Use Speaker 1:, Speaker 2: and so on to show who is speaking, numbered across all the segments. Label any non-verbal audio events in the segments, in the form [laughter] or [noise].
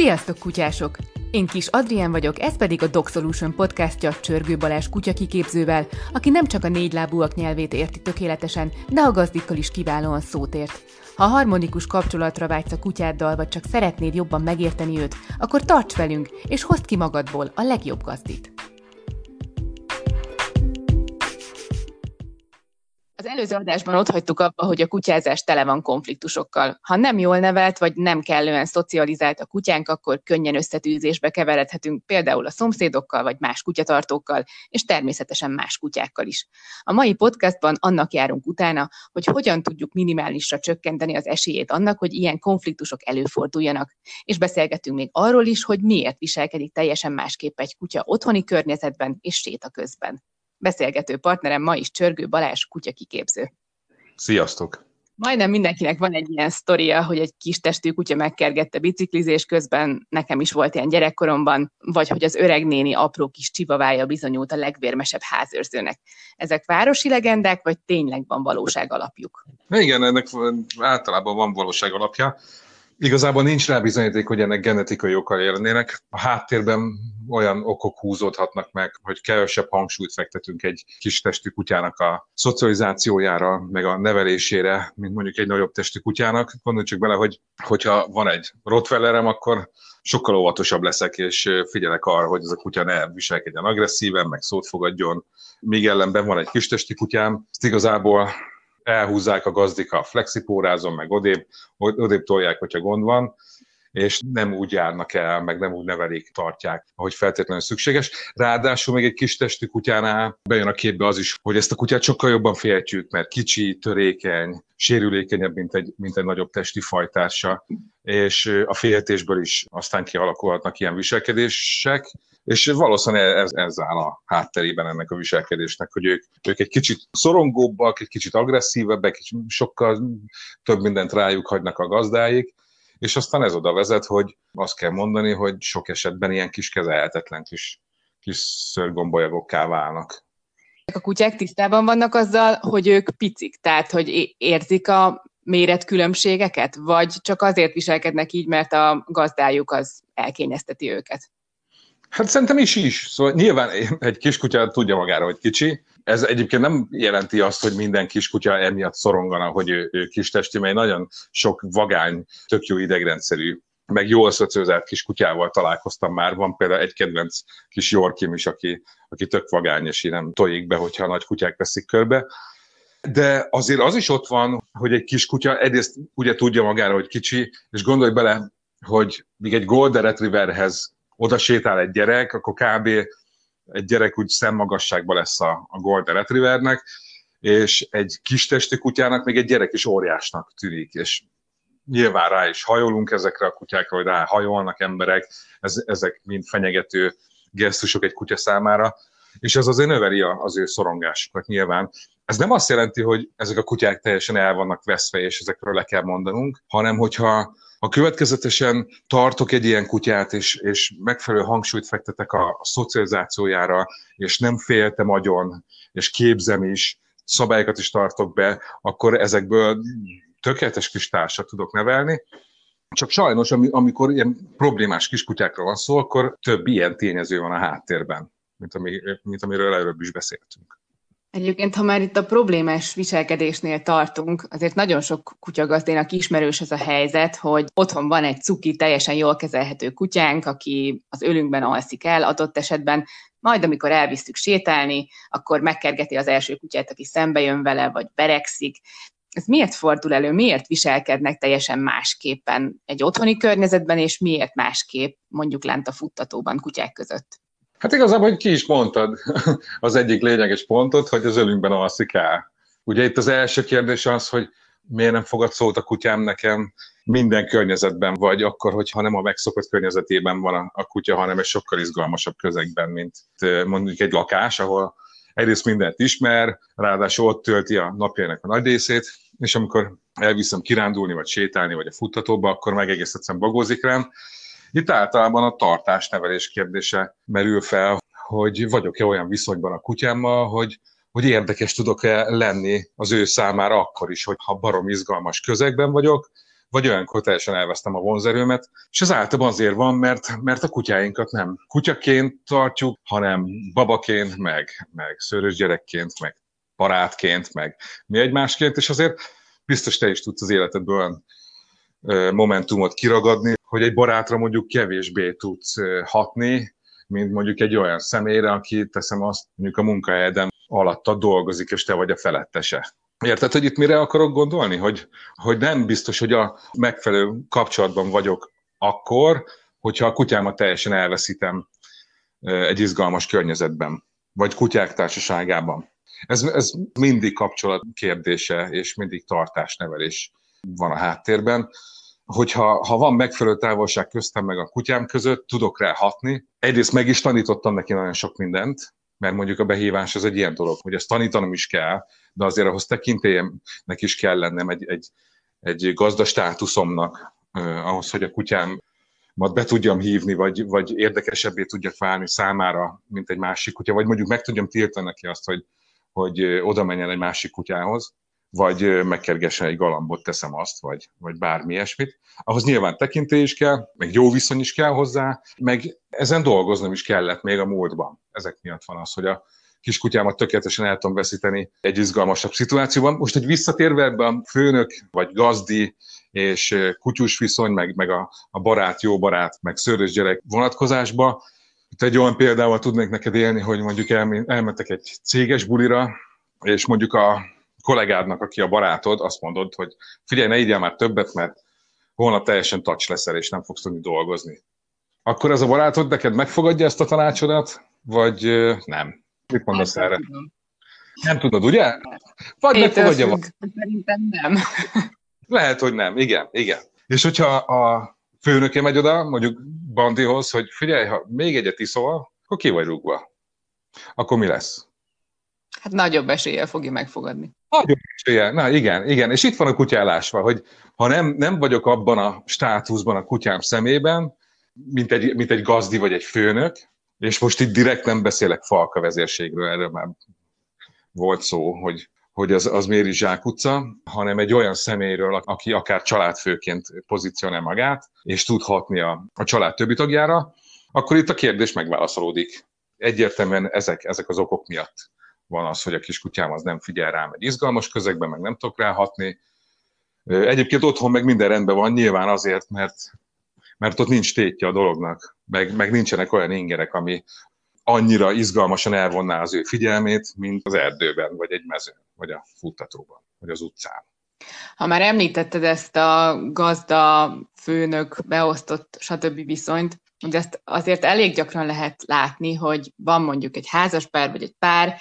Speaker 1: Sziasztok, kutyások! Én Kis Adrián vagyok, ez pedig a Dog Solution podcastja Csörgő Balázs kutyakiképzővel, aki nem csak a négylábúak nyelvét érti tökéletesen, de a gazdikkal is kiválóan szót ért. Ha harmonikus kapcsolatra vágysz a kutyáddal, vagy csak szeretnéd jobban megérteni őt, akkor tarts velünk, és hozd ki magadból a legjobb gazdit. Az előző adásban ott hagytuk abba, hogy a kutyázás tele van konfliktusokkal. Ha nem jól nevelt, vagy nem kellően szocializált a kutyánk, akkor könnyen összetűzésbe keveredhetünk, például a szomszédokkal, vagy más kutyatartókkal, és természetesen más kutyákkal is. A mai podcastban annak járunk utána, hogy hogyan tudjuk minimálisra csökkenteni az esélyét annak, hogy ilyen konfliktusok előforduljanak. És beszélgetünk még arról is, hogy miért viselkedik teljesen másképp egy kutya otthoni környezetben és séta közben. Beszélgető partnerem ma is Csörgő Balázs kutyakiképző.
Speaker 2: Sziasztok!
Speaker 1: Majdnem mindenkinek van egy ilyen sztoria, hogy egy kis testű kutya megkergette biciklizés közben, nekem is volt ilyen gyerekkoromban, vagy hogy az öreg néni apró kis csivavája bizonyult a legvérmesebb házőrzőnek. Ezek városi legendák, vagy tényleg van valóság alapjuk?
Speaker 2: Igen, ennek általában van valóság alapja. Igazából nincs rá bizonyíték, hogy ennek genetikai okai érnének. A háttérben olyan okok húzódhatnak meg, hogy kevesebb hangsúlyt fektetünk egy kis testű kutyának a szocializációjára, meg a nevelésére, mint mondjuk egy nagyobb testű kutyának. Gondolj csak bele, hogy hogyha van egy rottweilerem, akkor sokkal óvatosabb leszek, és figyelek arra, hogy ez a kutya ne viselkedjen agresszíven, meg szót fogadjon. Míg ellenben van egy kis testi kutyám, ezt igazából elhúzzák a gazdik a flexipórázon, meg odébb, odébb tolják, hogyha gond van, és nem úgy járnak el, meg nem úgy nevelik, tartják, ahogy feltétlenül szükséges. Ráadásul még egy kis testű kutyánál bejön a képbe az is, hogy ezt a kutyát sokkal jobban féltjük, mert kicsi, törékeny, sérülékenyebb, mint egy, mint egy nagyobb testi fajtársa, és a féltésből is aztán kialakulhatnak ilyen viselkedések, és valószínűleg ez, ez áll a hátterében ennek a viselkedésnek, hogy ők, ők egy kicsit szorongóbbak, egy kicsit agresszívebbek, és sokkal több mindent rájuk hagynak a gazdáik, és aztán ez oda vezet, hogy azt kell mondani, hogy sok esetben ilyen kis kezelhetetlen kis, kis szörgombolyagokká válnak.
Speaker 1: A kutyák tisztában vannak azzal, hogy ők picik, tehát hogy érzik a méretkülönbségeket, vagy csak azért viselkednek így, mert a gazdájuk az elkényezteti őket?
Speaker 2: Hát szerintem is is. Szóval nyilván egy kiskutya tudja magára, hogy kicsi. Ez egyébként nem jelenti azt, hogy minden kiskutya emiatt szorongana, hogy ő, ő kis testi, mert nagyon sok vagány, tök jó idegrendszerű meg jól szocializált kis kutyával találkoztam már. Van például egy kedvenc kis Yorkim is, aki, aki tök vagány, és így nem tojik be, hogyha nagy kutyák veszik körbe. De azért az is ott van, hogy egy kis kutya egyrészt ugye tudja magára, hogy kicsi, és gondolj bele, hogy még egy Golden Retrieverhez oda sétál egy gyerek, akkor kb. egy gyerek úgy szemmagasságban lesz a, a Golden Retrievernek, és egy kis testi kutyának még egy gyerek is óriásnak tűnik, és nyilván rá is hajolunk ezekre a kutyákra, hogy rá hajolnak emberek, ez, ezek mind fenyegető gesztusok egy kutya számára, és ez azért növeli az ő szorongásukat nyilván. Ez nem azt jelenti, hogy ezek a kutyák teljesen el vannak veszve, és ezekről le kell mondanunk, hanem hogyha ha következetesen tartok egy ilyen kutyát, és, és megfelelő hangsúlyt fektetek a, a szocializációjára, és nem féltem agyon, és képzem is, szabályokat is tartok be, akkor ezekből tökéletes kis társat tudok nevelni. Csak sajnos, amikor ilyen problémás kiskutyákról van szó, akkor több ilyen tényező van a háttérben, mint, ami, mint amiről előbb is beszéltünk.
Speaker 1: Egyébként, ha már itt a problémás viselkedésnél tartunk, azért nagyon sok kutyagazdénak ismerős ez a helyzet, hogy otthon van egy cuki, teljesen jól kezelhető kutyánk, aki az ölünkben alszik el adott esetben, majd amikor elviszük sétálni, akkor megkergeti az első kutyát, aki szembe jön vele, vagy berekszik. Ez miért fordul elő, miért viselkednek teljesen másképpen egy otthoni környezetben, és miért másképp mondjuk lent a futtatóban kutyák között?
Speaker 2: Hát igazából, hogy ki is mondtad [laughs] az egyik lényeges pontot, hogy az ölünkben alszik el. Ugye itt az első kérdés az, hogy miért nem fogad szót a kutyám nekem minden környezetben, vagy akkor, hogyha nem a megszokott környezetében van a, a kutya, hanem egy sokkal izgalmasabb közegben, mint mondjuk egy lakás, ahol egyrészt mindent ismer, ráadásul ott tölti a napjainak a nagy részét, és amikor elviszem kirándulni, vagy sétálni, vagy a futtatóba, akkor meg egész egyszerűen bagózik rám, itt általában a tartásnevelés kérdése merül fel, hogy vagyok-e olyan viszonyban a kutyámmal, hogy, hogy érdekes tudok-e lenni az ő számára akkor is, hogyha barom izgalmas közegben vagyok, vagy olyankor teljesen elvesztem a vonzerőmet, és ez általában azért van, mert, mert a kutyáinkat nem kutyaként tartjuk, hanem babaként, meg, meg szőrös gyerekként, meg barátként, meg mi egymásként, és azért biztos te is tudsz az életedből momentumot kiragadni, hogy egy barátra mondjuk kevésbé tudsz hatni, mint mondjuk egy olyan személyre, aki teszem azt, mondjuk a munkahelyeden alatta dolgozik, és te vagy a felettese. Érted, hogy itt mire akarok gondolni? Hogy, hogy nem biztos, hogy a megfelelő kapcsolatban vagyok akkor, hogyha a kutyámat teljesen elveszítem egy izgalmas környezetben, vagy kutyák társaságában. Ez, ez mindig kapcsolat kérdése, és mindig tartásnevelés van a háttérben. Hogyha ha van megfelelő távolság köztem meg a kutyám között, tudok rá hatni. Egyrészt meg is tanítottam neki nagyon sok mindent, mert mondjuk a behívás az egy ilyen dolog, hogy ezt tanítanom is kell, de azért ahhoz tekintélyemnek is kell lennem egy, egy, egy gazdastátuszomnak, eh, ahhoz, hogy a kutyám be tudjam hívni, vagy, vagy érdekesebbé tudjak válni számára, mint egy másik kutya, vagy mondjuk meg tudjam tiltani neki azt, hogy, hogy oda menjen egy másik kutyához, vagy megkergessen egy galambot, teszem azt, vagy, vagy bármi ilyesmit. Ahhoz nyilván tekintély is kell, meg jó viszony is kell hozzá, meg ezen dolgoznom is kellett még a múltban. Ezek miatt van az, hogy a kiskutyámat tökéletesen el tudom veszíteni egy izgalmasabb szituációban. Most egy visszatérve ebbe a főnök, vagy gazdi, és kutyus viszony, meg, meg a, a barát, jó barát, meg szőrös gyerek vonatkozásba, itt egy olyan példával tudnék neked élni, hogy mondjuk elmentek egy céges bulira, és mondjuk a kollégádnak, aki a barátod, azt mondod, hogy figyelj, ne ígyál már többet, mert holnap teljesen tacs leszel, és nem fogsz tudni dolgozni. Akkor ez a barátod neked megfogadja ezt a tanácsodat, vagy nem? Mit mondasz hát, erre? Tudom. Nem tudod, ugye?
Speaker 1: Vagy Étől megfogadja függ. Szerintem nem. [laughs]
Speaker 2: Lehet, hogy nem. Igen, igen. És hogyha a főnöke megy oda, mondjuk Bandihoz, hogy figyelj, ha még egyet iszol, akkor ki vagy rúgva. Akkor mi lesz?
Speaker 1: Hát nagyobb eséllyel fogja megfogadni.
Speaker 2: Nagyobb eséllyel, na igen, igen. És itt van a kutyálásva, hogy ha nem, nem vagyok abban a státuszban a kutyám szemében, mint egy, mint egy gazdi vagy egy főnök, és most itt direkt nem beszélek falka vezérségről, erről már volt szó, hogy, hogy az, az miért is zsákutca, hanem egy olyan személyről, aki akár családfőként pozícionál magát, és tud hatni a, a család többi tagjára, akkor itt a kérdés megválaszolódik. Egyértelműen ezek, ezek az okok miatt van az, hogy a kiskutyám az nem figyel rám egy izgalmas közegben, meg nem tudok ráhatni. Egyébként otthon meg minden rendben van, nyilván azért, mert, mert ott nincs tétje a dolognak, meg, meg nincsenek olyan ingerek, ami annyira izgalmasan elvonná az ő figyelmét, mint az erdőben, vagy egy mezőn, vagy a futtatóban, vagy az utcán.
Speaker 1: Ha már említetted ezt a gazda, főnök, beosztott, stb. viszonyt, de ezt azért elég gyakran lehet látni, hogy van mondjuk egy házas pár, vagy egy pár,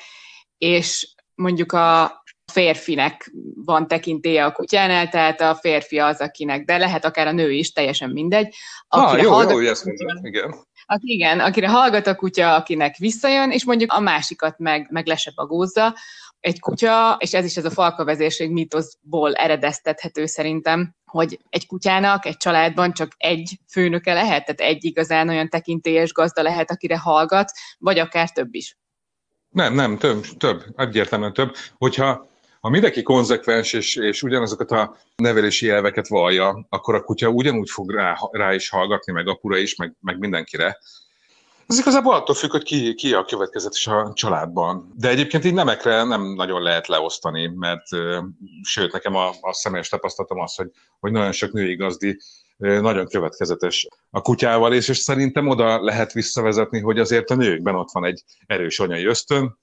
Speaker 1: és mondjuk a férfinek van tekintélye a kutyánál, tehát a férfi az, akinek, de lehet akár a nő is, teljesen mindegy.
Speaker 2: Ah, jó, hallgat, jó, ezt mondod, igen.
Speaker 1: Aki, igen, akire hallgat a kutya, akinek visszajön, és mondjuk a másikat meg, meg lesepagózza. Egy kutya, és ez is ez a falkavezérség mítoszból eredeztethető szerintem, hogy egy kutyának egy családban csak egy főnöke lehet, tehát egy igazán olyan tekintélyes gazda lehet, akire hallgat, vagy akár több is.
Speaker 2: Nem, nem, több, több, egyértelműen több. Hogyha ha mindenki konzekvens és, és ugyanazokat a nevelési elveket vallja, akkor a kutya ugyanúgy fog rá, rá is hallgatni, meg apura is, meg, meg mindenkire. Ez igazából attól függ, hogy ki, ki a következetes a családban. De egyébként így nemekre nem nagyon lehet leosztani, mert sőt, nekem a, a személyes tapasztalatom az, hogy, hogy nagyon sok női gazdi nagyon következetes a kutyával, és, és szerintem oda lehet visszavezetni, hogy azért a nőkben ott van egy erős anyai ösztön,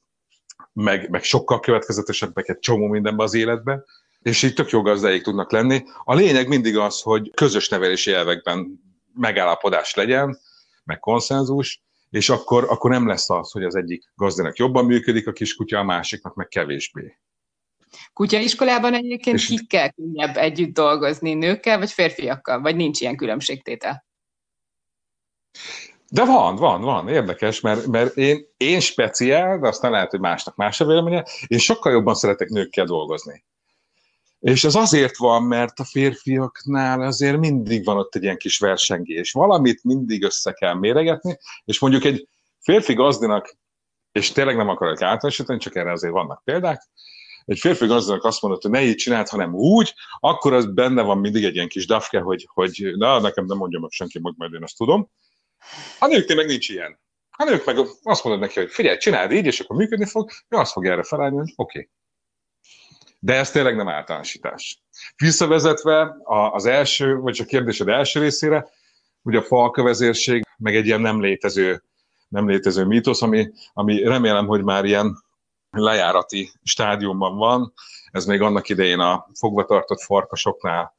Speaker 2: meg, meg sokkal következetesebbek egy csomó mindenben az életben, és így tök jó gazdáik tudnak lenni. A lényeg mindig az, hogy közös nevelési elvekben megállapodás legyen, meg konszenzus, és akkor, akkor nem lesz az, hogy az egyik gazdának jobban működik a kiskutya, a másiknak meg kevésbé.
Speaker 1: Kutyaiskolában egyébként és... kikkel könnyebb együtt dolgozni, nőkkel vagy férfiakkal, vagy nincs ilyen különbségtétel?
Speaker 2: De van, van, van, érdekes, mert, mert én, én speciál, de aztán lehet, hogy másnak más a véleménye, én sokkal jobban szeretek nőkkel dolgozni. És ez azért van, mert a férfiaknál azért mindig van ott egy ilyen kis versengés. Valamit mindig össze kell méregetni, és mondjuk egy férfi gazdinak, és tényleg nem akarok általánosítani, csak erre azért vannak példák, egy férfi gazdának azt mondod, hogy ne így csináld, hanem úgy, akkor az benne van mindig egy ilyen kis dafke, hogy, hogy na, nekem nem mondja meg senki, majd én azt tudom. A nőknél meg nincs ilyen. A nők meg azt mondod neki, hogy figyelj, csináld így, és akkor működni fog, ő azt fog erre felállni, hogy oké. De ez tényleg nem általánosítás. Visszavezetve az első, vagy a kérdésed első részére, ugye a falkövezérség, meg egy ilyen nem létező, nem létező mítosz, ami, ami remélem, hogy már ilyen lejárati stádiumban van. Ez még annak idején a fogvatartott farkasoknál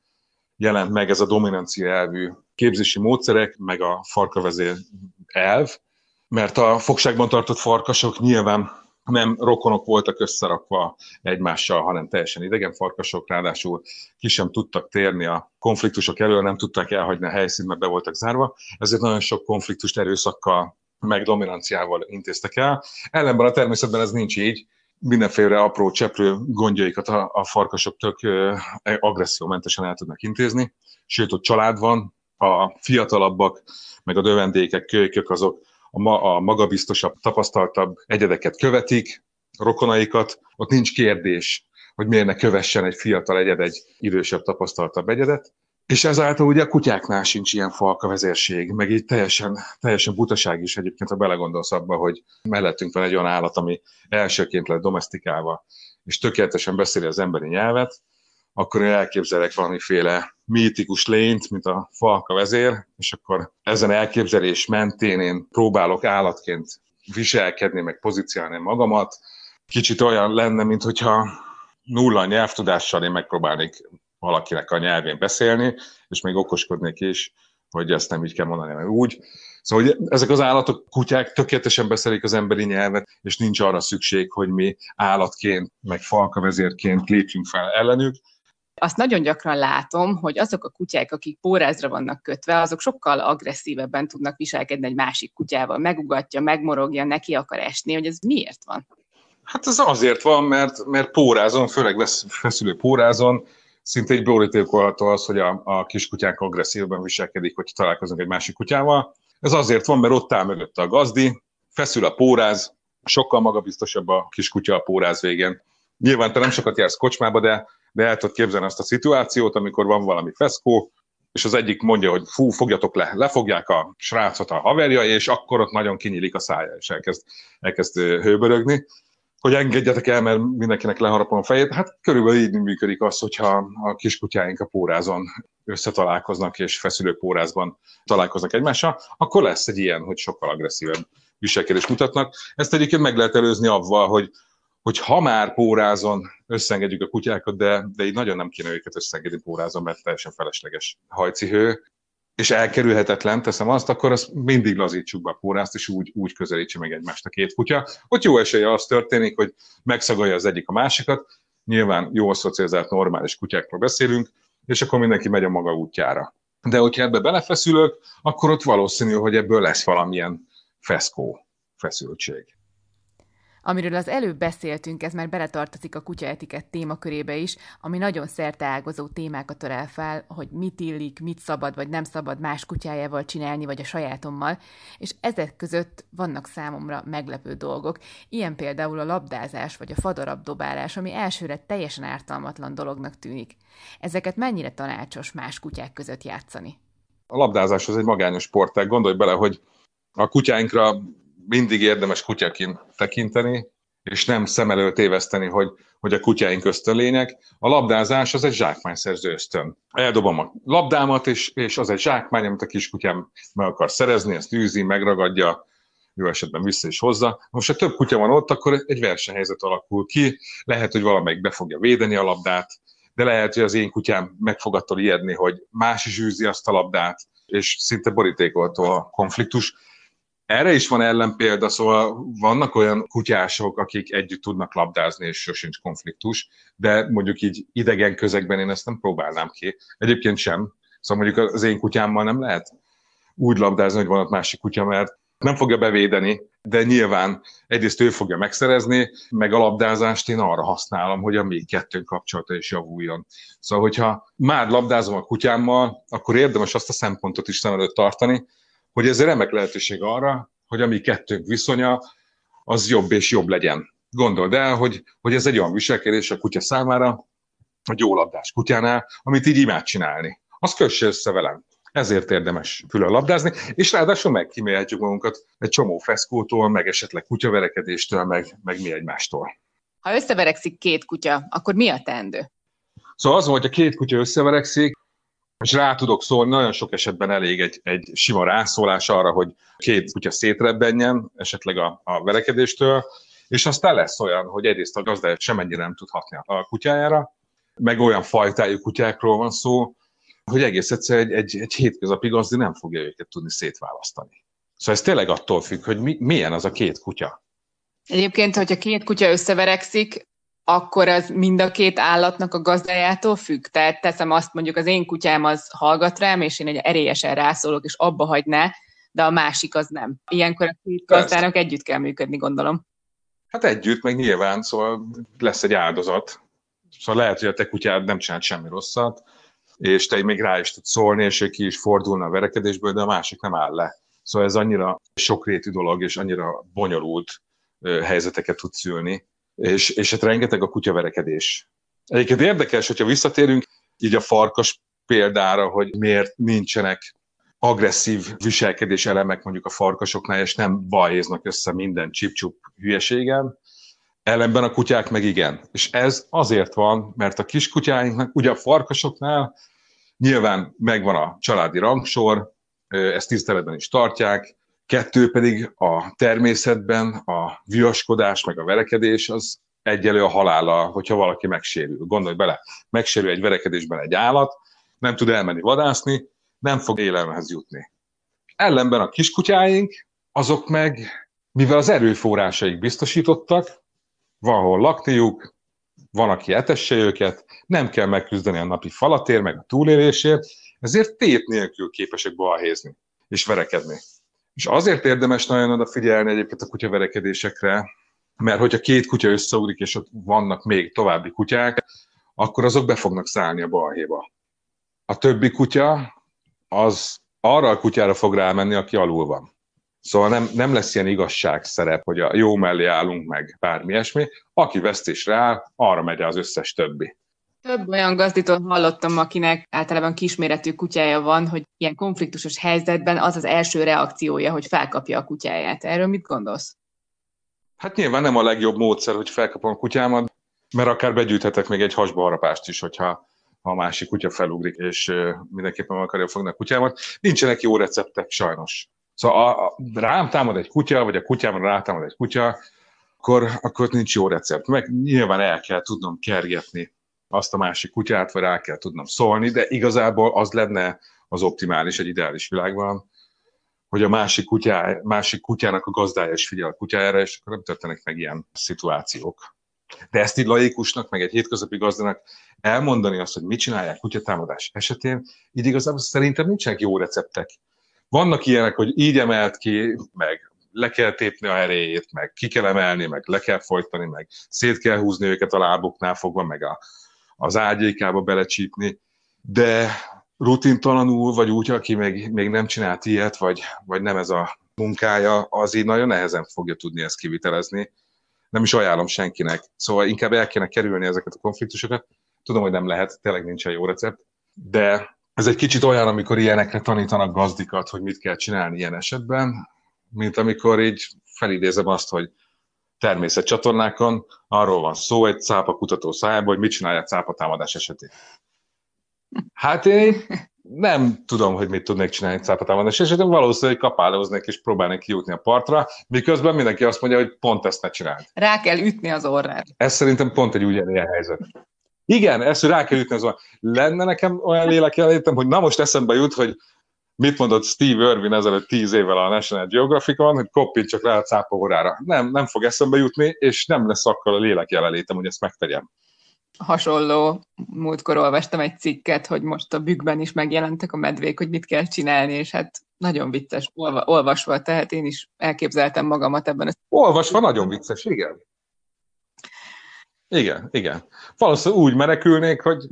Speaker 2: jelent meg ez a dominancia elvű képzési módszerek, meg a farkavezér elv, mert a fogságban tartott farkasok nyilván nem rokonok voltak összerakva egymással, hanem teljesen idegen farkasok, ráadásul ki sem tudtak térni a konfliktusok elől, nem tudták elhagyni a helyszínt, mert be voltak zárva, ezért nagyon sok konfliktust erőszakkal meg dominanciával intéztek el. Ellenben a természetben ez nincs így, mindenféle apró cseprő gondjaikat a, a farkasok tök agressziómentesen el tudnak intézni, sőt, ott család van, a fiatalabbak, meg a dövendékek, kölykök azok a, ma, a magabiztosabb, tapasztaltabb egyedeket követik, rokonaikat, ott nincs kérdés, hogy miért ne kövessen egy fiatal egyed egy idősebb, tapasztaltabb egyedet. És ezáltal ugye a kutyáknál sincs ilyen falka vezérség, meg így teljesen, teljesen butaság is egyébként, ha belegondolsz abba, hogy mellettünk van egy olyan állat, ami elsőként lett domestikálva, és tökéletesen beszéli az emberi nyelvet, akkor én elképzelek valamiféle mítikus lényt, mint a falka vezér, és akkor ezen elképzelés mentén én próbálok állatként viselkedni, meg pozícionálni magamat. Kicsit olyan lenne, mint hogyha nulla nyelvtudással én megpróbálnék valakinek a nyelvén beszélni, és még okoskodnék is, hogy ezt nem így kell mondani, hanem úgy. Szóval hogy ezek az állatok, kutyák tökéletesen beszélik az emberi nyelvet, és nincs arra szükség, hogy mi állatként, meg falkavezérként lépjünk fel ellenük,
Speaker 1: azt nagyon gyakran látom, hogy azok a kutyák, akik pórázra vannak kötve, azok sokkal agresszívebben tudnak viselkedni egy másik kutyával. Megugatja, megmorogja, neki akar esni, hogy ez miért van?
Speaker 2: Hát ez azért van, mert, mert pórázon, főleg feszülő pórázon, szinte egy borítékolható az, hogy a, a kiskutyák agresszívben viselkedik, hogy találkozunk egy másik kutyával. Ez azért van, mert ott áll mögötte a gazdi, feszül a póráz, sokkal magabiztosabb a kiskutya a póráz végén. Nyilván te nem sokat jársz kocsmába, de de el tudod képzelni azt a szituációt, amikor van valami feszkó, és az egyik mondja, hogy fú, fogjatok le, lefogják a srácot a haverja, és akkor ott nagyon kinyílik a szája, és elkezd, elkezd hőbörögni, hogy engedjetek el, mert mindenkinek leharapom a fejét. Hát körülbelül így működik az, hogyha a kiskutyáink a pórázon összetalálkoznak, és feszülő pórázban találkoznak egymással, akkor lesz egy ilyen, hogy sokkal agresszívebb viselkedést mutatnak. Ezt egyébként meg lehet előzni avval, hogy hogy ha már pórázon összeengedjük a kutyákat, de, de így nagyon nem kéne őket összeengedni pórázon, mert teljesen felesleges hajcihő, és elkerülhetetlen, teszem azt, akkor azt mindig lazítsuk be a pórázt, és úgy, úgy közelítse meg egymást a két kutya, hogy jó esélye az történik, hogy megszagalja az egyik a másikat, nyilván jó szocializált normális kutyákról beszélünk, és akkor mindenki megy a maga útjára. De hogyha ebbe belefeszülök, akkor ott valószínű, hogy ebből lesz valamilyen feszkó, feszültség.
Speaker 1: Amiről az előbb beszéltünk, ez már beletartozik a kutyaetikett témakörébe is, ami nagyon szerteágazó témákat törel fel, hogy mit illik, mit szabad vagy nem szabad más kutyájával csinálni, vagy a sajátommal, és ezek között vannak számomra meglepő dolgok. Ilyen például a labdázás vagy a fadarabdobálás, ami elsőre teljesen ártalmatlan dolognak tűnik. Ezeket mennyire tanácsos más kutyák között játszani?
Speaker 2: A labdázás az egy magányos sportág. Gondolj bele, hogy a kutyáinkra mindig érdemes kutyakin tekinteni, és nem szem előtt téveszteni, hogy, hogy a kutyáink ösztönlények. A labdázás az egy zsákmányszerző ösztön. Eldobom a labdámat, és, és az egy zsákmány, amit a kiskutyám meg akar szerezni, ezt űzi, megragadja, jó esetben vissza is hozza. Most, ha több kutya van ott, akkor egy versenyhelyzet alakul ki. Lehet, hogy valamelyik be fogja védeni a labdát, de lehet, hogy az én kutyám meg fog attól ijedni, hogy más is űzi azt a labdát, és szinte borítékoltó a konfliktus. Erre is van ellenpélda, szóval vannak olyan kutyások, akik együtt tudnak labdázni, és sosincs konfliktus, de mondjuk így idegen közegben én ezt nem próbálnám ki. Egyébként sem. Szóval mondjuk az én kutyámmal nem lehet úgy labdázni, hogy van ott másik kutya, mert nem fogja bevédeni, de nyilván egyrészt ő fogja megszerezni, meg a labdázást én arra használom, hogy a mi kettőnk kapcsolata is javuljon. Szóval, hogyha már labdázom a kutyámmal, akkor érdemes azt a szempontot is szem előtt tartani, hogy ez remek lehetőség arra, hogy a mi kettőnk viszonya az jobb és jobb legyen. Gondold el, hogy, hogy ez egy olyan viselkedés a kutya számára, a jó labdás kutyánál, amit így imád csinálni. Az kösse össze velem. Ezért érdemes külön labdázni, és ráadásul megkímélhetjük magunkat egy csomó feszkótól, meg esetleg kutyaverekedéstől, meg, meg mi egymástól.
Speaker 1: Ha összeverekszik két kutya, akkor mi a teendő?
Speaker 2: Szóval az, hogy a két kutya összeverekszik, és rá tudok szólni, nagyon sok esetben elég egy, egy sima rászólás arra, hogy két kutya szétrebbenjen, esetleg a, a verekedéstől, és aztán lesz olyan, hogy egyrészt a gazdája semennyire nem tud a kutyájára, meg olyan fajtájú kutyákról van szó, hogy egész egyszer egy, egy, egy hétköznapi gazdi nem fogja őket tudni szétválasztani. Szóval ez tényleg attól függ, hogy mi, milyen az a két kutya.
Speaker 1: Egyébként, hogyha két kutya összeverekszik, akkor az mind a két állatnak a gazdájától függ? Tehát teszem azt, mondjuk az én kutyám az hallgat rám, és én egy erélyesen rászólok, és abba hagyná, de a másik az nem. Ilyenkor a két gazdának együtt kell működni, gondolom.
Speaker 2: Hát együtt, meg nyilván, szóval lesz egy áldozat. Szóval lehet, hogy a te kutyád nem csinált semmi rosszat, és te még rá is tudsz szólni, és ő ki is fordulna a verekedésből, de a másik nem áll le. Szóval ez annyira sokrétű dolog, és annyira bonyolult helyzeteket tud szülni, és, és hát rengeteg a kutyaverekedés. Egyébként érdekes, hogyha visszatérünk így a farkas példára, hogy miért nincsenek agresszív viselkedés elemek mondjuk a farkasoknál, és nem balhéznak össze minden csipcsup hülyeségen, ellenben a kutyák meg igen. És ez azért van, mert a kiskutyáinknak, ugye a farkasoknál nyilván megvan a családi rangsor, ezt tiszteletben is tartják, kettő pedig a természetben a viaskodás, meg a verekedés az egyelő a halála, hogyha valaki megsérül. Gondolj bele, megsérül egy verekedésben egy állat, nem tud elmenni vadászni, nem fog élelmehez jutni. Ellenben a kiskutyáink, azok meg, mivel az erőforrásaik biztosítottak, van hol lakniuk, van, aki etesse őket, nem kell megküzdeni a napi falatért, meg a túlélésért, ezért tét nélkül képesek balhézni és verekedni. És azért érdemes nagyon odafigyelni egyébként a kutyaverekedésekre, mert hogyha két kutya összeugrik, és ott vannak még további kutyák, akkor azok be fognak szállni a balhéba. A többi kutya az arra a kutyára fog rámenni, aki alul van. Szóval nem, nem lesz ilyen igazságszerep, hogy a jó mellé állunk meg, bármi ilyesmi. Aki vesztésre áll, arra megy az összes többi.
Speaker 1: Több olyan gazdítól hallottam, akinek általában kisméretű kutyája van, hogy ilyen konfliktusos helyzetben az az első reakciója, hogy felkapja a kutyáját. Erről mit gondolsz?
Speaker 2: Hát nyilván nem a legjobb módszer, hogy felkapom a kutyámat, mert akár begyűjthetek még egy hasbaharapást is, hogyha ha a másik kutya felugrik, és mindenképpen akarja fogni a kutyámat. Nincsenek jó receptek, sajnos. Szóval a, a, rám támad egy kutya, vagy a kutyámra rátámad egy kutya, akkor, akkor nincs jó recept. Meg nyilván el kell tudnom kergetni azt a másik kutyát, vagy rá kell tudnom szólni, de igazából az lenne az optimális egy ideális világban, hogy a másik, kutyá, másik kutyának a gazdája is figyel a kutyájára, és akkor nem történnek meg ilyen szituációk. De ezt így laikusnak, meg egy hétköznapi gazdának elmondani azt, hogy mit csinálják kutyatámadás esetén, így igazából szerintem nincsenek jó receptek. Vannak ilyenek, hogy így emelt ki, meg le kell tépni a erejét, meg ki kell emelni, meg le kell folytani, meg szét kell húzni őket a lábuknál fogva, meg a, az ágyékába belecsípni, de rutintalanul, vagy úgy, aki még, még nem csinált ilyet, vagy, vagy nem ez a munkája, az így nagyon nehezen fogja tudni ezt kivitelezni. Nem is ajánlom senkinek. Szóval inkább el kéne kerülni ezeket a konfliktusokat. Tudom, hogy nem lehet, tényleg nincsen jó recept, de ez egy kicsit olyan, amikor ilyenekre tanítanak gazdikat, hogy mit kell csinálni ilyen esetben, mint amikor így felidézem azt, hogy természetcsatornákon arról van szó egy cápa kutató szájából, hogy mit csinálja cápa támadás esetén. Hát én nem tudom, hogy mit tudnék csinálni cápa támadás esetén, valószínűleg kapálóznék és próbálnék kijutni a partra, miközben mindenki azt mondja, hogy pont ezt ne csináld.
Speaker 1: Rá kell ütni az orrát.
Speaker 2: Ez szerintem pont egy ugyanilyen helyzet. Igen, ezt, rá kell ütni azon. Lenne nekem olyan lélek jelenlétem, hogy na most eszembe jut, hogy mit mondott Steve Irwin ezelőtt tíz évvel a National Geographicon, hogy koppint csak rá a cápa Nem, nem fog eszembe jutni, és nem lesz akkor a lélek jelenlétem, hogy ezt megtegyem.
Speaker 1: Hasonló, múltkor olvastam egy cikket, hogy most a bükkben is megjelentek a medvék, hogy mit kell csinálni, és hát nagyon vicces olvasva, tehát én is elképzeltem magamat ebben.
Speaker 2: Olvasva nagyon vicces, igen. Igen, igen. Valószínűleg úgy menekülnék, hogy,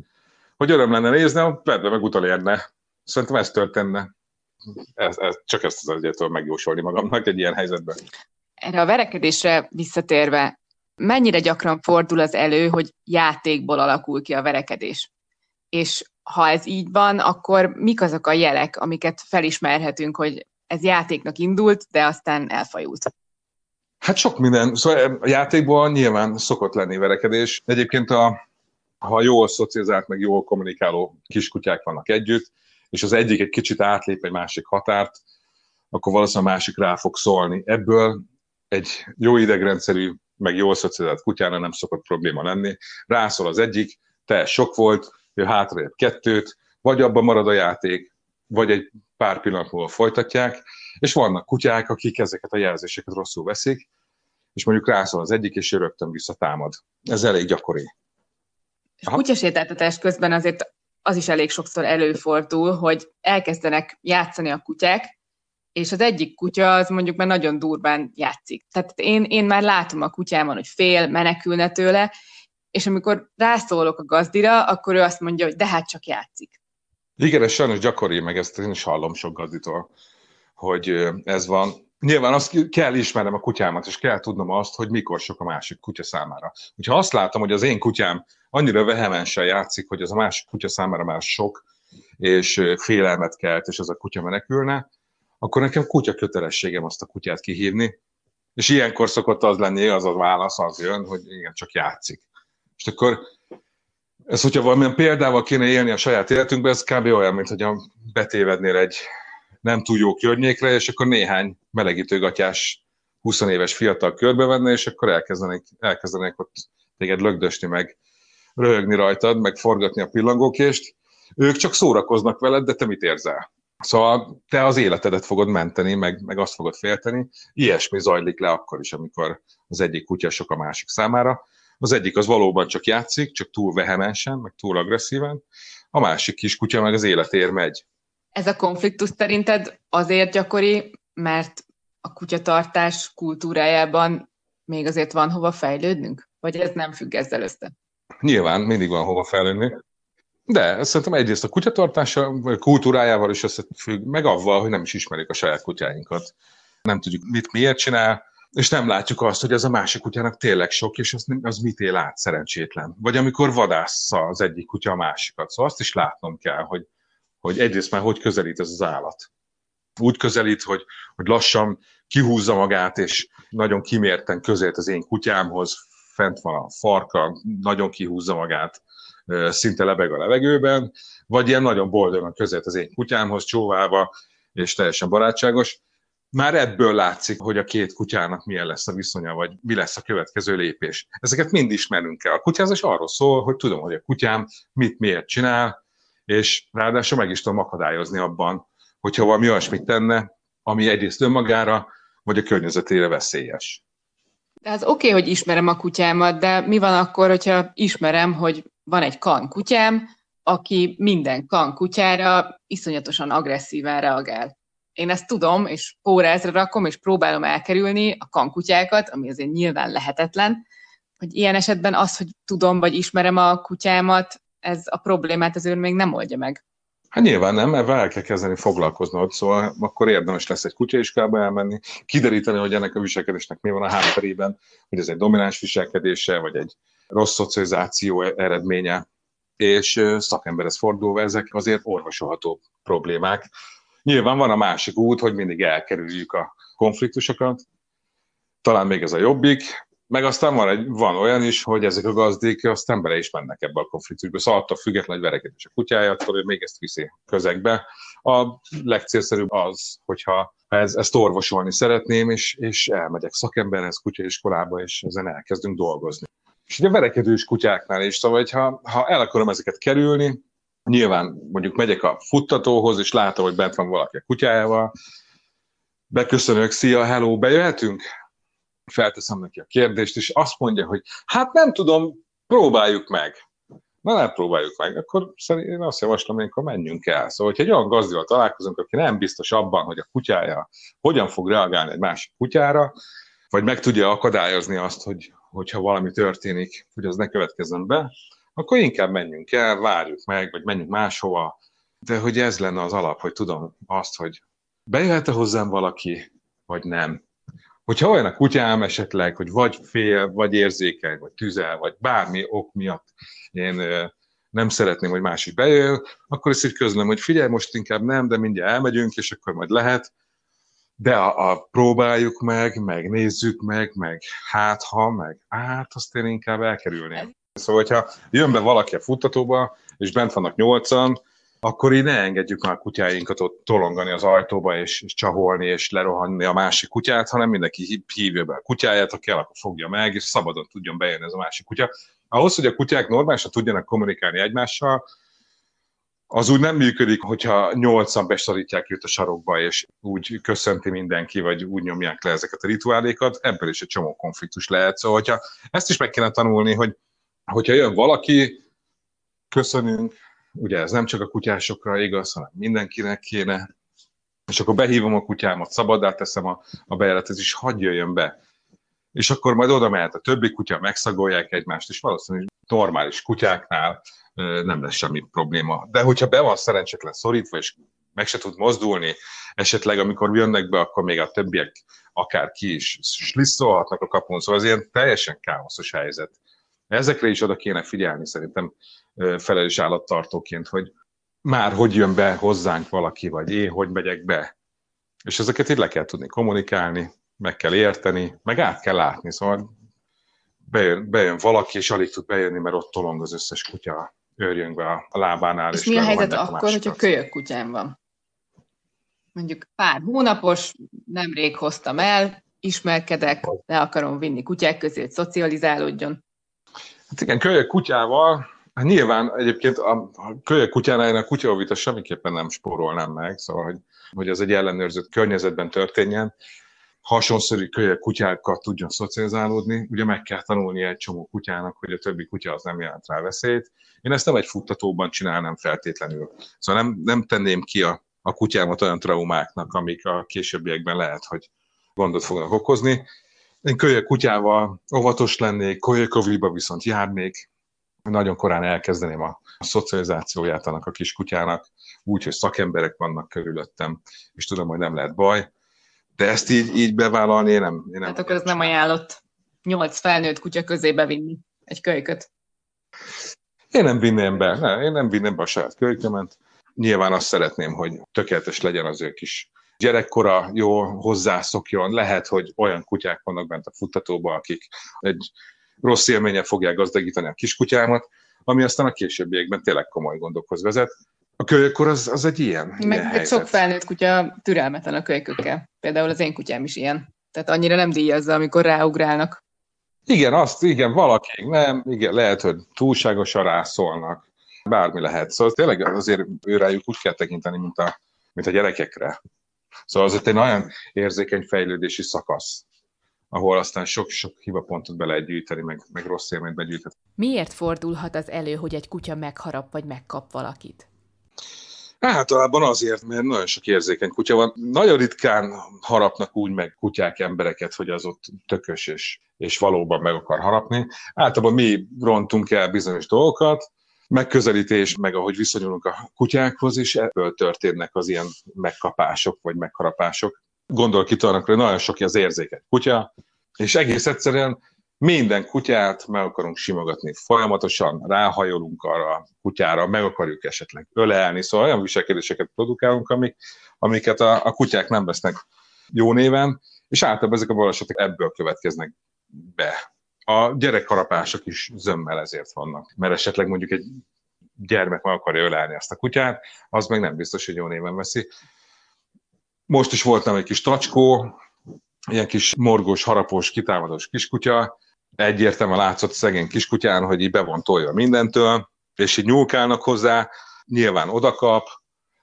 Speaker 2: hogy öröm lenne nézni, a pedve meg utolérne. Szerintem ez történne. Ez, ez, csak ezt az egyet tudom megjósolni magamnak egy ilyen helyzetben.
Speaker 1: Erre a verekedésre visszatérve, mennyire gyakran fordul az elő, hogy játékból alakul ki a verekedés? És ha ez így van, akkor mik azok a jelek, amiket felismerhetünk, hogy ez játéknak indult, de aztán elfajult?
Speaker 2: Hát sok minden. Szóval a játékból nyilván szokott lenni verekedés. Egyébként a, ha jól szocializált, meg jól kommunikáló kiskutyák vannak együtt, és az egyik egy kicsit átlép egy másik határt, akkor valószínűleg a másik rá fog szólni. Ebből egy jó idegrendszerű, meg jól szocializált kutyára nem szokott probléma lenni. Rászól az egyik, te sok volt, ő hátraér kettőt, vagy abban marad a játék, vagy egy pár pillanat múlva folytatják, és vannak kutyák, akik ezeket a jelzéseket rosszul veszik, és mondjuk rászól az egyik, és ő rögtön visszatámad. Ez elég gyakori.
Speaker 1: És kutyasétáltatás közben azért az is elég sokszor előfordul, hogy elkezdenek játszani a kutyák, és az egyik kutya az mondjuk már nagyon durván játszik. Tehát én, én már látom a kutyámon, hogy fél, menekülne tőle, és amikor rászólok a gazdira, akkor ő azt mondja, hogy de hát csak játszik.
Speaker 2: Igen, ez sajnos gyakori, meg ezt én is hallom sok gazditól, hogy ez van. Nyilván azt kell ismernem a kutyámat, és kell tudnom azt, hogy mikor sok a másik kutya számára. Ha azt látom, hogy az én kutyám annyira vehemensen játszik, hogy az a másik kutya számára már sok, és félelmet kelt, és az a kutya menekülne, akkor nekem kutya kötelességem azt a kutyát kihívni, és ilyenkor szokott az lenni, az a válasz az jön, hogy igen, csak játszik. És akkor ez, hogyha valamilyen példával kéne élni a saját életünkben, ez kb. olyan, mint hogy betévednél egy nem túl jó környékre, és akkor néhány melegítőgatyás 20 éves fiatal körbevenne, és akkor elkezdenék, elkezdenék ott téged lögdösni, meg röhögni rajtad, meg forgatni a pillangókést. Ők csak szórakoznak veled, de te mit érzel? Szóval te az életedet fogod menteni, meg, meg azt fogod félteni. Ilyesmi zajlik le akkor is, amikor az egyik kutya sok a másik számára. Az egyik az valóban csak játszik, csak túl vehemensen, meg túl agresszíven, a másik kis kutya meg az életér megy.
Speaker 1: Ez a konfliktus szerinted azért gyakori, mert a kutyatartás kultúrájában még azért van hova fejlődnünk? Vagy ez nem függ ezzel össze?
Speaker 2: Nyilván mindig van hova fejlődni. De szerintem egyrészt a kutyatartása kultúrájával is összefügg, meg avval, hogy nem is ismerik a saját kutyáinkat. Nem tudjuk, mit miért csinál, és nem látjuk azt, hogy az a másik kutyának tényleg sok, és az, az mit él át szerencsétlen. Vagy amikor vadásza az egyik kutya a másikat. Szóval azt is látnom kell, hogy, hogy egyrészt már hogy közelít ez az állat. Úgy közelít, hogy, hogy lassan kihúzza magát, és nagyon kimérten közélt az én kutyámhoz, fent van a farka, nagyon kihúzza magát, szinte lebeg a levegőben, vagy ilyen nagyon boldogan közélt az én kutyámhoz, csóválva, és teljesen barátságos már ebből látszik, hogy a két kutyának milyen lesz a viszonya, vagy mi lesz a következő lépés. Ezeket mind ismerünk kell. A kutyázás arról szól, hogy tudom, hogy a kutyám mit miért csinál, és ráadásul meg is tudom akadályozni abban, hogyha valami olyasmit tenne, ami egyrészt önmagára, vagy a környezetére veszélyes.
Speaker 1: Az oké, okay, hogy ismerem a kutyámat, de mi van akkor, hogyha ismerem, hogy van egy kan kutyám, aki minden kan kutyára iszonyatosan agresszíven reagál én ezt tudom, és órázra rakom, és próbálom elkerülni a kankutyákat, ami azért nyilván lehetetlen, hogy ilyen esetben az, hogy tudom, vagy ismerem a kutyámat, ez a problémát azért még nem oldja meg.
Speaker 2: Hát nyilván nem, mert el kell kezdeni foglalkoznod, szóval akkor érdemes lesz egy kutyaiskába elmenni, kideríteni, hogy ennek a viselkedésnek mi van a hátterében, hogy ez egy domináns viselkedése, vagy egy rossz szocializáció eredménye, és szakemberhez fordulva ezek azért orvosolható problémák, Nyilván van a másik út, hogy mindig elkerüljük a konfliktusokat, talán még ez a jobbik, meg aztán van, egy, van olyan is, hogy ezek a gazdék aztán bele is mennek ebbe a konfliktusba. Szóval attól független, hogy verekedés a kutyája, ő még ezt viszi közegbe. A legcélszerűbb az, hogyha ez, ezt orvosolni szeretném, és, és elmegyek szakemberhez, kutyaiskolába, és ezen elkezdünk dolgozni. És ugye verekedős kutyáknál is, szóval, hogyha, ha el akarom ezeket kerülni, Nyilván mondjuk megyek a futtatóhoz, és látom, hogy bent van valaki a kutyájával, beköszönök, szia, hello, bejöhetünk? Felteszem neki a kérdést, és azt mondja, hogy hát nem tudom, próbáljuk meg. Na, nem próbáljuk meg, akkor szerintem én azt javaslom, hogy akkor menjünk el. Szóval, hogyha egy olyan gazdival találkozunk, aki nem biztos abban, hogy a kutyája hogyan fog reagálni egy másik kutyára, vagy meg tudja akadályozni azt, hogy, hogyha valami történik, hogy az ne következzen be, akkor inkább menjünk el, várjuk meg, vagy menjünk máshova. De hogy ez lenne az alap, hogy tudom azt, hogy bejöhet-e hozzám valaki, vagy nem. Hogyha olyan a kutyám esetleg, hogy vagy fél, vagy érzékeny, vagy tüzel, vagy bármi ok miatt én nem szeretném, hogy másik bejön, akkor ezt így közlöm, hogy figyelj, most inkább nem, de mindjárt elmegyünk, és akkor majd lehet, de a, a próbáljuk meg, meg nézzük meg, meg hát ha, meg hát azt én inkább elkerülném. Szóval, hogyha jön be valaki a futtatóba, és bent vannak nyolcan, akkor így ne engedjük már kutyáinkat ott tolongani az ajtóba, és, és csaholni, és lerohanni a másik kutyát, hanem mindenki hívja be a kutyáját, aki el, akkor fogja meg, és szabadon tudjon bejönni ez a másik kutya. Ahhoz, hogy a kutyák normálisan tudjanak kommunikálni egymással, az úgy nem működik, hogyha nyolcan beszorítják őt a sarokba, és úgy köszönti mindenki, vagy úgy nyomják le ezeket a rituálékat, ebből is egy csomó konfliktus lehet. Szóval, hogyha ezt is meg kéne tanulni, hogy hogyha jön valaki, köszönünk, ugye ez nem csak a kutyásokra igaz, hanem mindenkinek kéne, és akkor behívom a kutyámat, szabadá teszem a, a bejáratot, és hagyj jöjjön be. És akkor majd oda mehet a többi kutya, megszagolják egymást, és valószínűleg normális kutyáknál nem lesz semmi probléma. De hogyha be van szerencsétlen szorítva, és meg se tud mozdulni, esetleg amikor jönnek be, akkor még a többiek akár ki is slisszolhatnak a kapun, szóval az ilyen teljesen káoszos helyzet. Ezekre is oda kéne figyelni szerintem felelős állattartóként, hogy már hogy jön be hozzánk valaki, vagy én hogy megyek be. És ezeket itt le kell tudni kommunikálni, meg kell érteni, meg át kell látni. Szóval bejön, bejön valaki, és alig tud bejönni, mert ott tolong az összes kutya őrjöngve a, a lábánál.
Speaker 1: És, és mi a helyzet akkor, hogyha kölyök kutyám van? Mondjuk pár hónapos, nemrég hoztam el, ismerkedek, le akarom vinni kutyák közé, hogy szocializálódjon.
Speaker 2: Hát igen, kölyök kutyával, hát nyilván egyébként a, a kölyök kutyánál a kutyaovita semmiképpen nem spórolnám meg, szóval, hogy, hogy ez egy ellenőrzött környezetben történjen, hasonszörű kölyök kutyákkal tudjon szocializálódni, ugye meg kell tanulni egy csomó kutyának, hogy a többi kutya az nem jelent rá veszélyt. Én ezt nem egy futtatóban csinálnám feltétlenül. Szóval nem, nem tenném ki a, a kutyámat olyan traumáknak, amik a későbbiekben lehet, hogy gondot fognak okozni. Én kölyök kutyával óvatos lennék, kölyökoviba viszont járnék, nagyon korán elkezdeném a, szocializációját annak a kis kutyának, úgy, hogy szakemberek vannak körülöttem, és tudom, hogy nem lehet baj. De ezt így, így bevállalni, én nem. Én nem
Speaker 1: hát akkor ez nem ajánlott nyolc felnőtt kutya közé bevinni egy kölyköt.
Speaker 2: Én nem vinném be, ne, én nem vinném be a saját kölykömet. Nyilván azt szeretném, hogy tökéletes legyen az ő kis gyerekkora jól hozzászokjon. Lehet, hogy olyan kutyák vannak bent a futtatóban, akik egy rossz élménye fogják gazdagítani a kiskutyámat, ami aztán a későbbiekben tényleg komoly gondokhoz vezet. A kölykor az, az egy ilyen,
Speaker 1: Meg ilyen
Speaker 2: helyzet.
Speaker 1: sok felnőtt kutya türelmetlen a kölykökkel. Például az én kutyám is ilyen. Tehát annyira nem díjazza, amikor ráugrálnak.
Speaker 2: Igen, azt, igen, valaki nem, igen, lehet, hogy túlságosan rászólnak, bármi lehet. Szóval tényleg azért őrájuk úgy kell tekinteni, mint a, mint a gyerekekre. Szóval az egy nagyon érzékeny fejlődési szakasz ahol aztán sok-sok hibapontot be lehet gyűjteni, meg, meg rossz élményt begyűjteni.
Speaker 3: Miért fordulhat az elő, hogy egy kutya megharap vagy megkap valakit?
Speaker 2: Általában azért, mert nagyon sok érzékeny kutya van. Nagyon ritkán harapnak úgy meg kutyák embereket, hogy az ott tökös és, és valóban meg akar harapni. Általában mi rontunk el bizonyos dolgokat, megközelítés, meg ahogy viszonyulunk a kutyákhoz is, ebből történnek az ilyen megkapások vagy megharapások. Gondol ki hogy nagyon sok az érzékeny kutya, és egész egyszerűen minden kutyát meg akarunk simogatni folyamatosan, ráhajolunk arra a kutyára, meg akarjuk esetleg ölelni, szóval olyan viselkedéseket produkálunk, amik, amiket a, a kutyák nem vesznek jó néven, és általában ezek a balesetek ebből következnek be. A gyerekharapások is zömmel ezért vannak, mert esetleg mondjuk egy gyermek meg akarja ölelni azt a kutyát, az meg nem biztos, hogy jó néven veszi. Most is voltam egy kis tacskó, ilyen kis morgós, harapós, kitámadós kiskutya, egyértelműen látszott szegény kiskutyán, hogy így be van tolja mindentől, és így nyúlkálnak hozzá, nyilván odakap,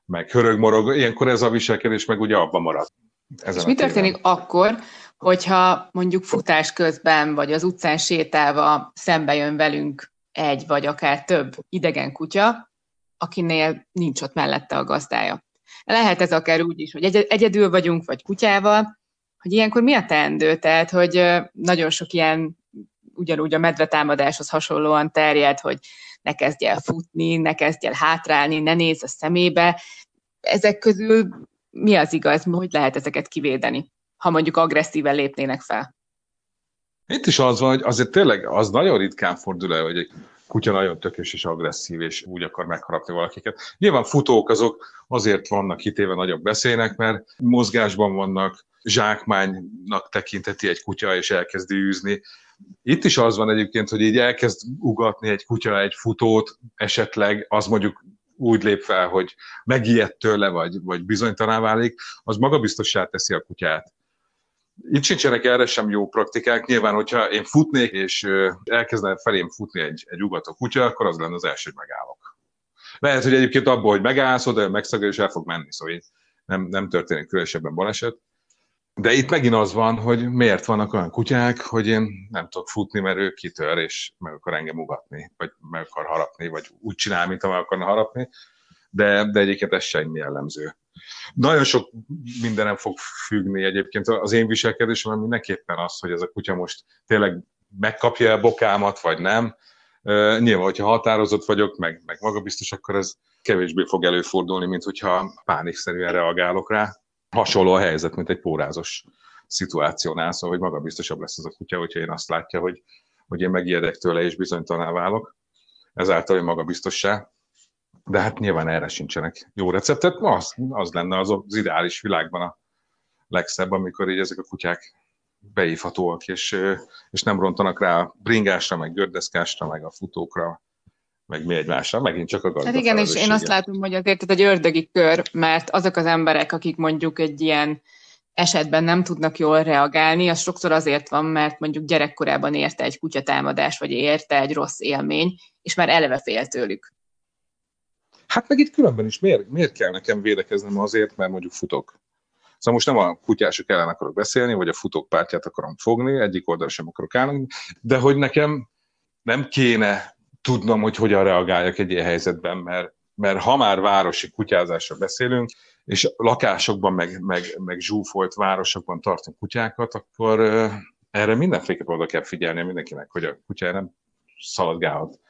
Speaker 2: meg hörög-morog, ilyenkor ez a viselkedés meg ugye abban marad.
Speaker 1: Ezen és mi történik akkor, hogyha mondjuk futás közben, vagy az utcán sétálva szembe jön velünk egy, vagy akár több idegen kutya, akinél nincs ott mellette a gazdája. Lehet ez akár úgy is, hogy egyedül vagyunk, vagy kutyával, hogy ilyenkor mi a teendő? Tehát, hogy nagyon sok ilyen ugyanúgy a medvetámadáshoz hasonlóan terjed, hogy ne kezdj el futni, ne kezdj el hátrálni, ne nézz a szemébe. Ezek közül mi az igaz, hogy lehet ezeket kivédeni? Ha mondjuk agresszíven lépnének fel.
Speaker 2: Itt is az van, hogy azért tényleg az nagyon ritkán fordul el, hogy egy kutya nagyon tökös és agresszív, és úgy akar megharapni valakiket. Nyilván futók azok azért vannak kitéve nagyobb beszélnek, mert mozgásban vannak, zsákmánynak tekinteti egy kutya, és elkezdi űzni. Itt is az van egyébként, hogy így elkezd ugatni egy kutya egy futót, esetleg az mondjuk úgy lép fel, hogy megijedt tőle, vagy, vagy bizonytaná válik, az magabiztossá teszi a kutyát. Itt sincsenek erre sem jó praktikák. Nyilván, hogyha én futnék, és elkezdene felém futni egy, egy ugató kutya, akkor az lenne az első, hogy megállok. Lehet, hogy egyébként abból, hogy megállsz, oda megszagol, és el fog menni, szóval nem, nem történik különösebben baleset. De itt megint az van, hogy miért vannak olyan kutyák, hogy én nem tudok futni, mert ő kitör, és meg akar engem ugatni, vagy meg akar harapni, vagy úgy csinál, mint meg akarna harapni, de, de egyébként ez sem jellemző. Nagyon sok mindenem fog függni egyébként az én viselkedésem, mindenképpen az, hogy ez a kutya most tényleg megkapja a bokámat, vagy nem. Nyilván, hogyha határozott vagyok, meg, meg magabiztos, akkor ez kevésbé fog előfordulni, mint hogyha pánikszerűen reagálok rá hasonló a helyzet, mint egy pórázos szituációnál, szóval hogy magabiztosabb lesz az a kutya, hogyha én azt látja, hogy, hogy én megijedek tőle és bizonytalaná válok, ezáltal hogy magabiztossá. De hát nyilván erre sincsenek jó receptet. Az, az lenne az, az ideális világban a legszebb, amikor így ezek a kutyák beívhatóak, és, és nem rontanak rá bringásra, meg gördeszkásra, meg a futókra, meg mi egymásra, megint csak a gazda
Speaker 1: Hát igen, és én azt látom, hogy azért ez egy ördögi kör, mert azok az emberek, akik mondjuk egy ilyen esetben nem tudnak jól reagálni, az sokszor azért van, mert mondjuk gyerekkorában érte egy kutyatámadás, vagy érte egy rossz élmény, és már eleve fél tőlük.
Speaker 2: Hát meg itt különben is miért, miért kell nekem védekeznem azért, mert mondjuk futok. Szóval most nem a kutyások ellen akarok beszélni, vagy a futók pártját akarom fogni, egyik oldalra sem akarok állni, de hogy nekem nem kéne tudnom, hogy hogyan reagáljak egy ilyen helyzetben, mert, mert ha már városi kutyázásra beszélünk, és lakásokban, meg, meg, meg zsúfolt városokban tartunk kutyákat, akkor erre mindenféleképpen oda kell figyelni mindenkinek, hogy a kutya nem szaladgálhat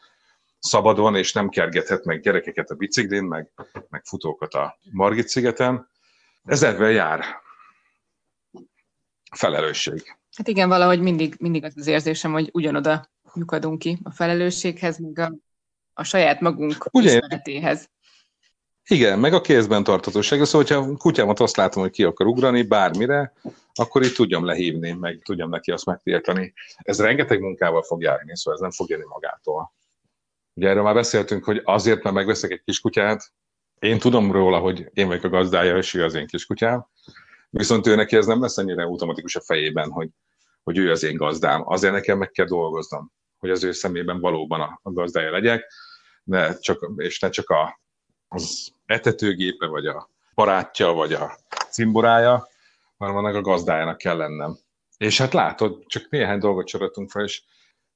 Speaker 2: szabadon, és nem kergethet meg gyerekeket a biciklin, meg, meg futókat a Margit szigeten. Ez ebben jár. Felelősség.
Speaker 1: Hát igen, valahogy mindig, mindig az az érzésem, hogy ugyanoda lyukadunk ki a felelősséghez, meg a, a saját magunk Ugye, ismeretéhez.
Speaker 2: Igen, meg a kézben tartatóság. Szóval, hogyha kutyámat azt látom, hogy ki akar ugrani bármire, akkor itt tudjam lehívni, meg tudjam neki azt megtiltani. Ez rengeteg munkával fog járni, szóval ez nem fog jönni magától. Ugye erről már beszéltünk, hogy azért, mert megveszek egy kis kutyát, én tudom róla, hogy én vagyok a gazdája, és ő az én kis kutyám, viszont ő neki ez nem lesz ennyire automatikus a fejében, hogy, hogy ő az én gazdám. Azért nekem meg kell dolgoznom hogy az ő szemében valóban a, a gazdája legyek, ne csak, és ne csak a, az etetőgépe, vagy a barátja, vagy a cimborája, hanem annak a gazdájának kell lennem. És hát látod, csak néhány dolgot csoroltunk fel, és,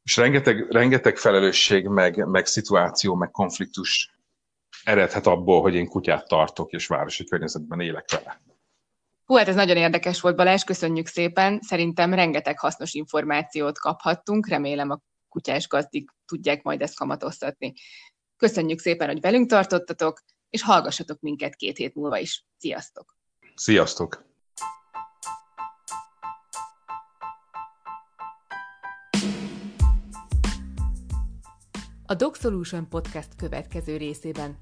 Speaker 2: és rengeteg, rengeteg felelősség, meg, meg szituáció, meg konfliktus eredhet abból, hogy én kutyát tartok, és városi környezetben élek vele.
Speaker 1: Hú, hát ez nagyon érdekes volt, Balázs, köszönjük szépen. Szerintem rengeteg hasznos információt kaphattunk, remélem a kutyás gazdik tudják majd ezt kamatoztatni. Köszönjük szépen, hogy velünk tartottatok, és hallgassatok minket két hét múlva is. Sziasztok!
Speaker 2: Sziasztok!
Speaker 3: A Dog Solution Podcast következő részében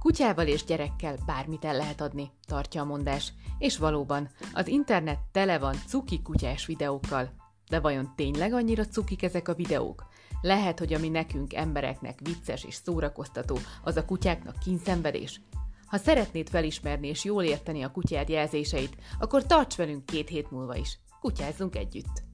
Speaker 3: Kutyával és gyerekkel bármit el lehet adni, tartja a mondás, és valóban, az internet tele van cuki kutyás videókkal. De vajon tényleg annyira cukik ezek a videók? Lehet, hogy ami nekünk embereknek vicces és szórakoztató, az a kutyáknak kínszenvedés? Ha szeretnéd felismerni és jól érteni a kutyád jelzéseit, akkor tarts velünk két hét múlva is. Kutyázzunk együtt!